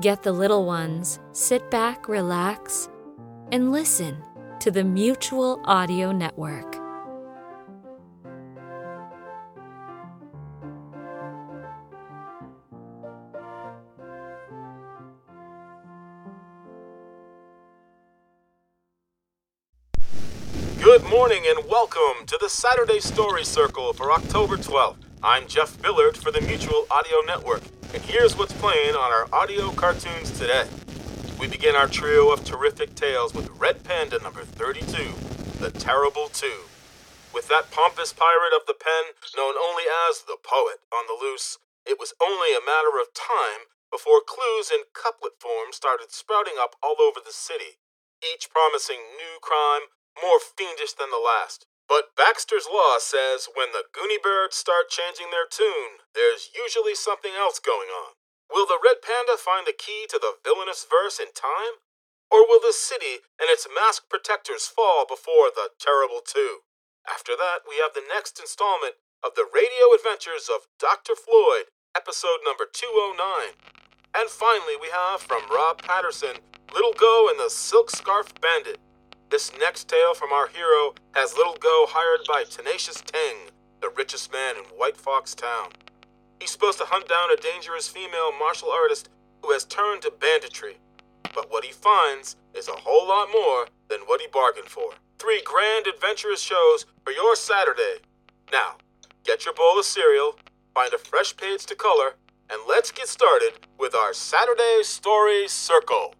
Get the little ones, sit back, relax, and listen to the Mutual Audio Network. Good morning and welcome to the Saturday Story Circle for October 12th. I'm Jeff Billard for the Mutual Audio Network, and here's what's playing on our audio cartoons today. We begin our trio of terrific tales with Red Panda number 32, The Terrible Two. With that pompous pirate of the pen, known only as the Poet, on the loose, it was only a matter of time before clues in couplet form started sprouting up all over the city, each promising new crime more fiendish than the last. But Baxter's Law says when the Goonie Birds start changing their tune, there's usually something else going on. Will the Red Panda find the key to the villainous verse in time? Or will the city and its masked protectors fall before the Terrible Two? After that, we have the next installment of the radio adventures of Dr. Floyd, episode number 209. And finally, we have from Rob Patterson, Little Go and the Silk Scarf Bandit. This next tale from our hero has Little Go hired by Tenacious Tang, the richest man in White Fox Town. He's supposed to hunt down a dangerous female martial artist who has turned to banditry. But what he finds is a whole lot more than what he bargained for. Three grand adventurous shows for your Saturday. Now, get your bowl of cereal, find a fresh page to color, and let's get started with our Saturday Story Circle.